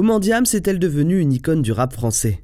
Comment Diams est-elle devenue une icône du rap français?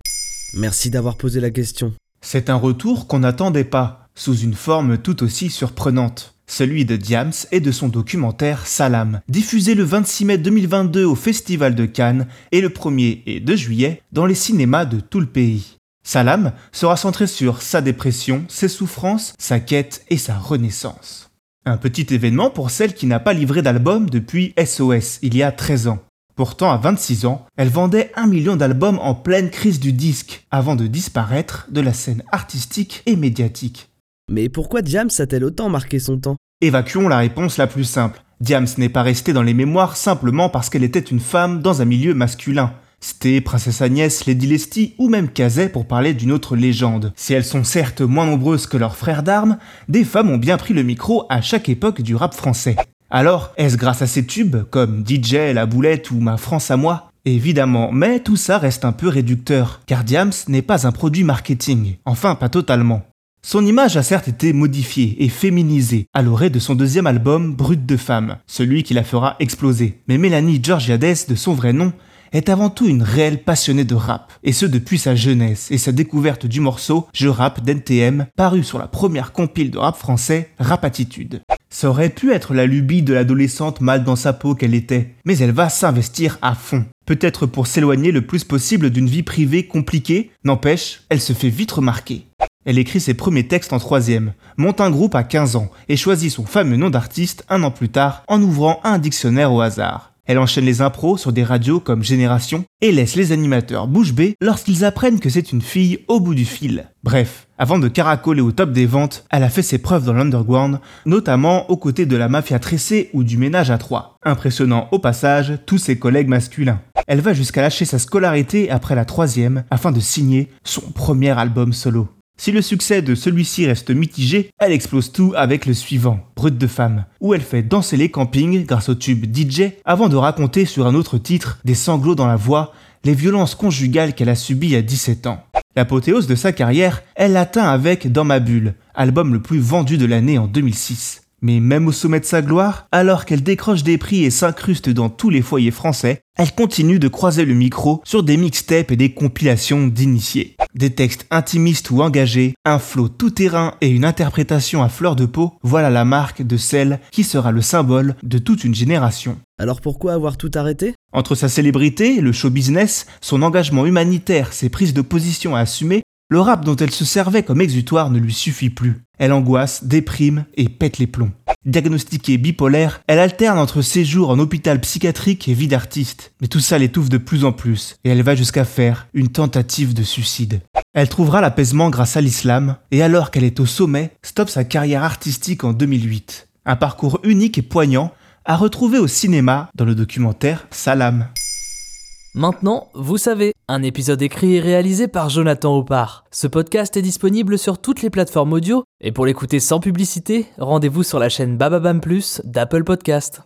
Merci d'avoir posé la question. C'est un retour qu'on n'attendait pas, sous une forme tout aussi surprenante. Celui de Diams et de son documentaire Salam, diffusé le 26 mai 2022 au Festival de Cannes et le 1er et 2 juillet dans les cinémas de tout le pays. Salam sera centré sur sa dépression, ses souffrances, sa quête et sa renaissance. Un petit événement pour celle qui n'a pas livré d'album depuis SOS il y a 13 ans. Pourtant, à 26 ans, elle vendait un million d'albums en pleine crise du disque, avant de disparaître de la scène artistique et médiatique. Mais pourquoi Diams a-t-elle autant marqué son temps? Évacuons la réponse la plus simple. Diams n'est pas restée dans les mémoires simplement parce qu'elle était une femme dans un milieu masculin. C'était Princesse Agnès, Lady Lesty ou même Kazay pour parler d'une autre légende. Si elles sont certes moins nombreuses que leurs frères d'armes, des femmes ont bien pris le micro à chaque époque du rap français. Alors, est-ce grâce à ces tubes, comme DJ, La Boulette ou Ma France à moi? Évidemment, mais tout ça reste un peu réducteur, car Diams n'est pas un produit marketing, enfin pas totalement. Son image a certes été modifiée et féminisée à l'orée de son deuxième album Brut de femme, celui qui la fera exploser. Mais Mélanie Georgiades, de son vrai nom, est avant tout une réelle passionnée de rap, et ce depuis sa jeunesse et sa découverte du morceau Je rappe d'NTM, paru sur la première compile de rap français, Rap Attitude. Ça aurait pu être la lubie de l'adolescente mal dans sa peau qu'elle était, mais elle va s'investir à fond. Peut-être pour s'éloigner le plus possible d'une vie privée compliquée, n'empêche, elle se fait vite remarquer. Elle écrit ses premiers textes en troisième, monte un groupe à 15 ans et choisit son fameux nom d'artiste un an plus tard en ouvrant un dictionnaire au hasard. Elle enchaîne les impros sur des radios comme Génération et laisse les animateurs bouche bée lorsqu'ils apprennent que c'est une fille au bout du fil. Bref, avant de caracoler au top des ventes, elle a fait ses preuves dans l'underground, notamment aux côtés de la mafia tressée ou du ménage à trois, impressionnant au passage tous ses collègues masculins. Elle va jusqu'à lâcher sa scolarité après la troisième afin de signer son premier album solo. Si le succès de celui-ci reste mitigé, elle explose tout avec le suivant, Brut de femme, où elle fait danser les campings grâce au tube DJ avant de raconter sur un autre titre, des sanglots dans la voix, les violences conjugales qu'elle a subies à 17 ans. L'apothéose de sa carrière, elle l'atteint avec Dans ma bulle, album le plus vendu de l'année en 2006. Mais même au sommet de sa gloire, alors qu'elle décroche des prix et s'incruste dans tous les foyers français, elle continue de croiser le micro sur des mixtapes et des compilations d'initiés. Des textes intimistes ou engagés, un flot tout-terrain et une interprétation à fleur de peau, voilà la marque de celle qui sera le symbole de toute une génération. Alors pourquoi avoir tout arrêté? Entre sa célébrité, le show business, son engagement humanitaire, ses prises de position à assumer, le rap dont elle se servait comme exutoire ne lui suffit plus. Elle angoisse, déprime et pète les plombs. Diagnostiquée bipolaire, elle alterne entre séjours en hôpital psychiatrique et vie d'artiste. Mais tout ça l'étouffe de plus en plus, et elle va jusqu'à faire une tentative de suicide. Elle trouvera l'apaisement grâce à l'islam, et alors qu'elle est au sommet, stoppe sa carrière artistique en 2008. Un parcours unique et poignant à retrouver au cinéma dans le documentaire Salam. Maintenant, vous savez, un épisode écrit et réalisé par Jonathan Oppard. Ce podcast est disponible sur toutes les plateformes audio, et pour l'écouter sans publicité, rendez-vous sur la chaîne Bababam Plus d'Apple Podcast.